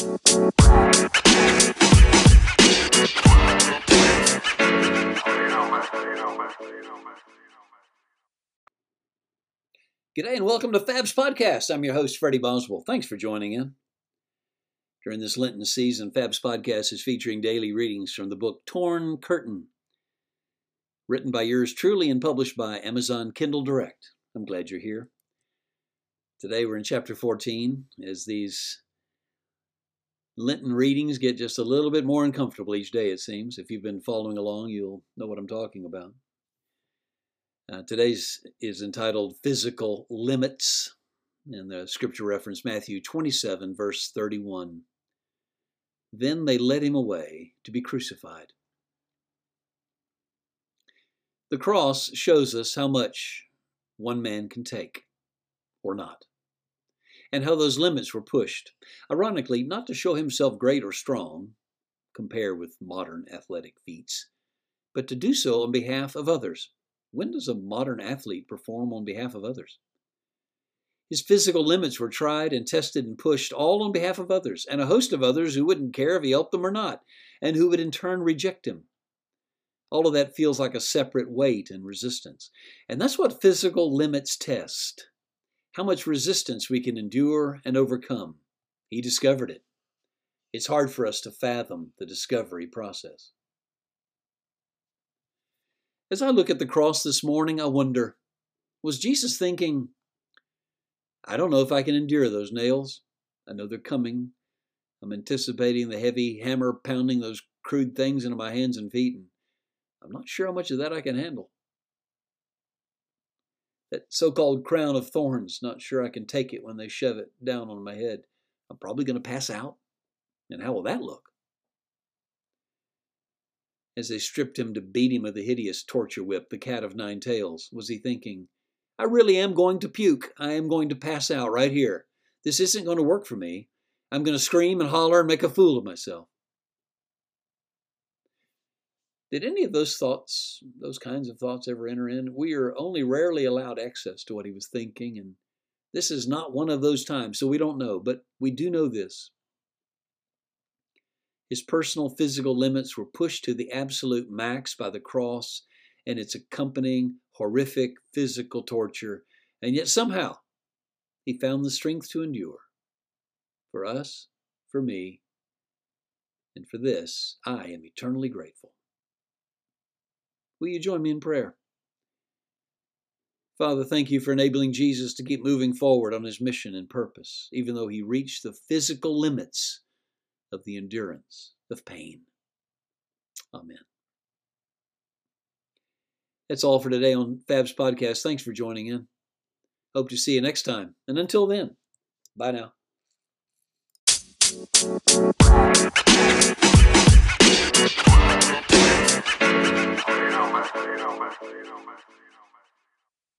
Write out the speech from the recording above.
G'day and welcome to Fab's Podcast. I'm your host, Freddie Boswell. Thanks for joining in. During this Lenten season, Fab's Podcast is featuring daily readings from the book Torn Curtain, written by yours truly and published by Amazon Kindle Direct. I'm glad you're here. Today we're in chapter 14 as these Lenten readings get just a little bit more uncomfortable each day, it seems. If you've been following along, you'll know what I'm talking about. Uh, today's is entitled Physical Limits, and the scripture reference Matthew 27, verse 31. Then they led him away to be crucified. The cross shows us how much one man can take or not, and how those limits were pushed. Ironically, not to show himself great or strong, compare with modern athletic feats, but to do so on behalf of others. When does a modern athlete perform on behalf of others? His physical limits were tried and tested and pushed all on behalf of others, and a host of others who wouldn't care if he helped them or not, and who would in turn reject him. All of that feels like a separate weight and resistance. And that's what physical limits test how much resistance we can endure and overcome. He discovered it. It's hard for us to fathom the discovery process. As I look at the cross this morning, I wonder was Jesus thinking, I don't know if I can endure those nails. I know they're coming. I'm anticipating the heavy hammer pounding those crude things into my hands and feet, and I'm not sure how much of that I can handle. That so called crown of thorns, not sure I can take it when they shove it down on my head. I'm probably going to pass out. And how will that look? as they stripped him to beat him with the hideous torture whip, the cat of nine tails, was he thinking, I really am going to puke. I am going to pass out right here. This isn't going to work for me. I'm going to scream and holler and make a fool of myself. Did any of those thoughts, those kinds of thoughts, ever enter in? We are only rarely allowed access to what he was thinking, and this is not one of those times, so we don't know. But we do know this his personal physical limits were pushed to the absolute max by the cross and its accompanying horrific physical torture, and yet somehow he found the strength to endure. For us, for me, and for this, I am eternally grateful. Will you join me in prayer? Father, thank you for enabling Jesus to keep moving forward on his mission and purpose, even though he reached the physical limits of the endurance of pain. Amen. That's all for today on Fab's podcast. Thanks for joining in. Hope to see you next time. And until then, bye now.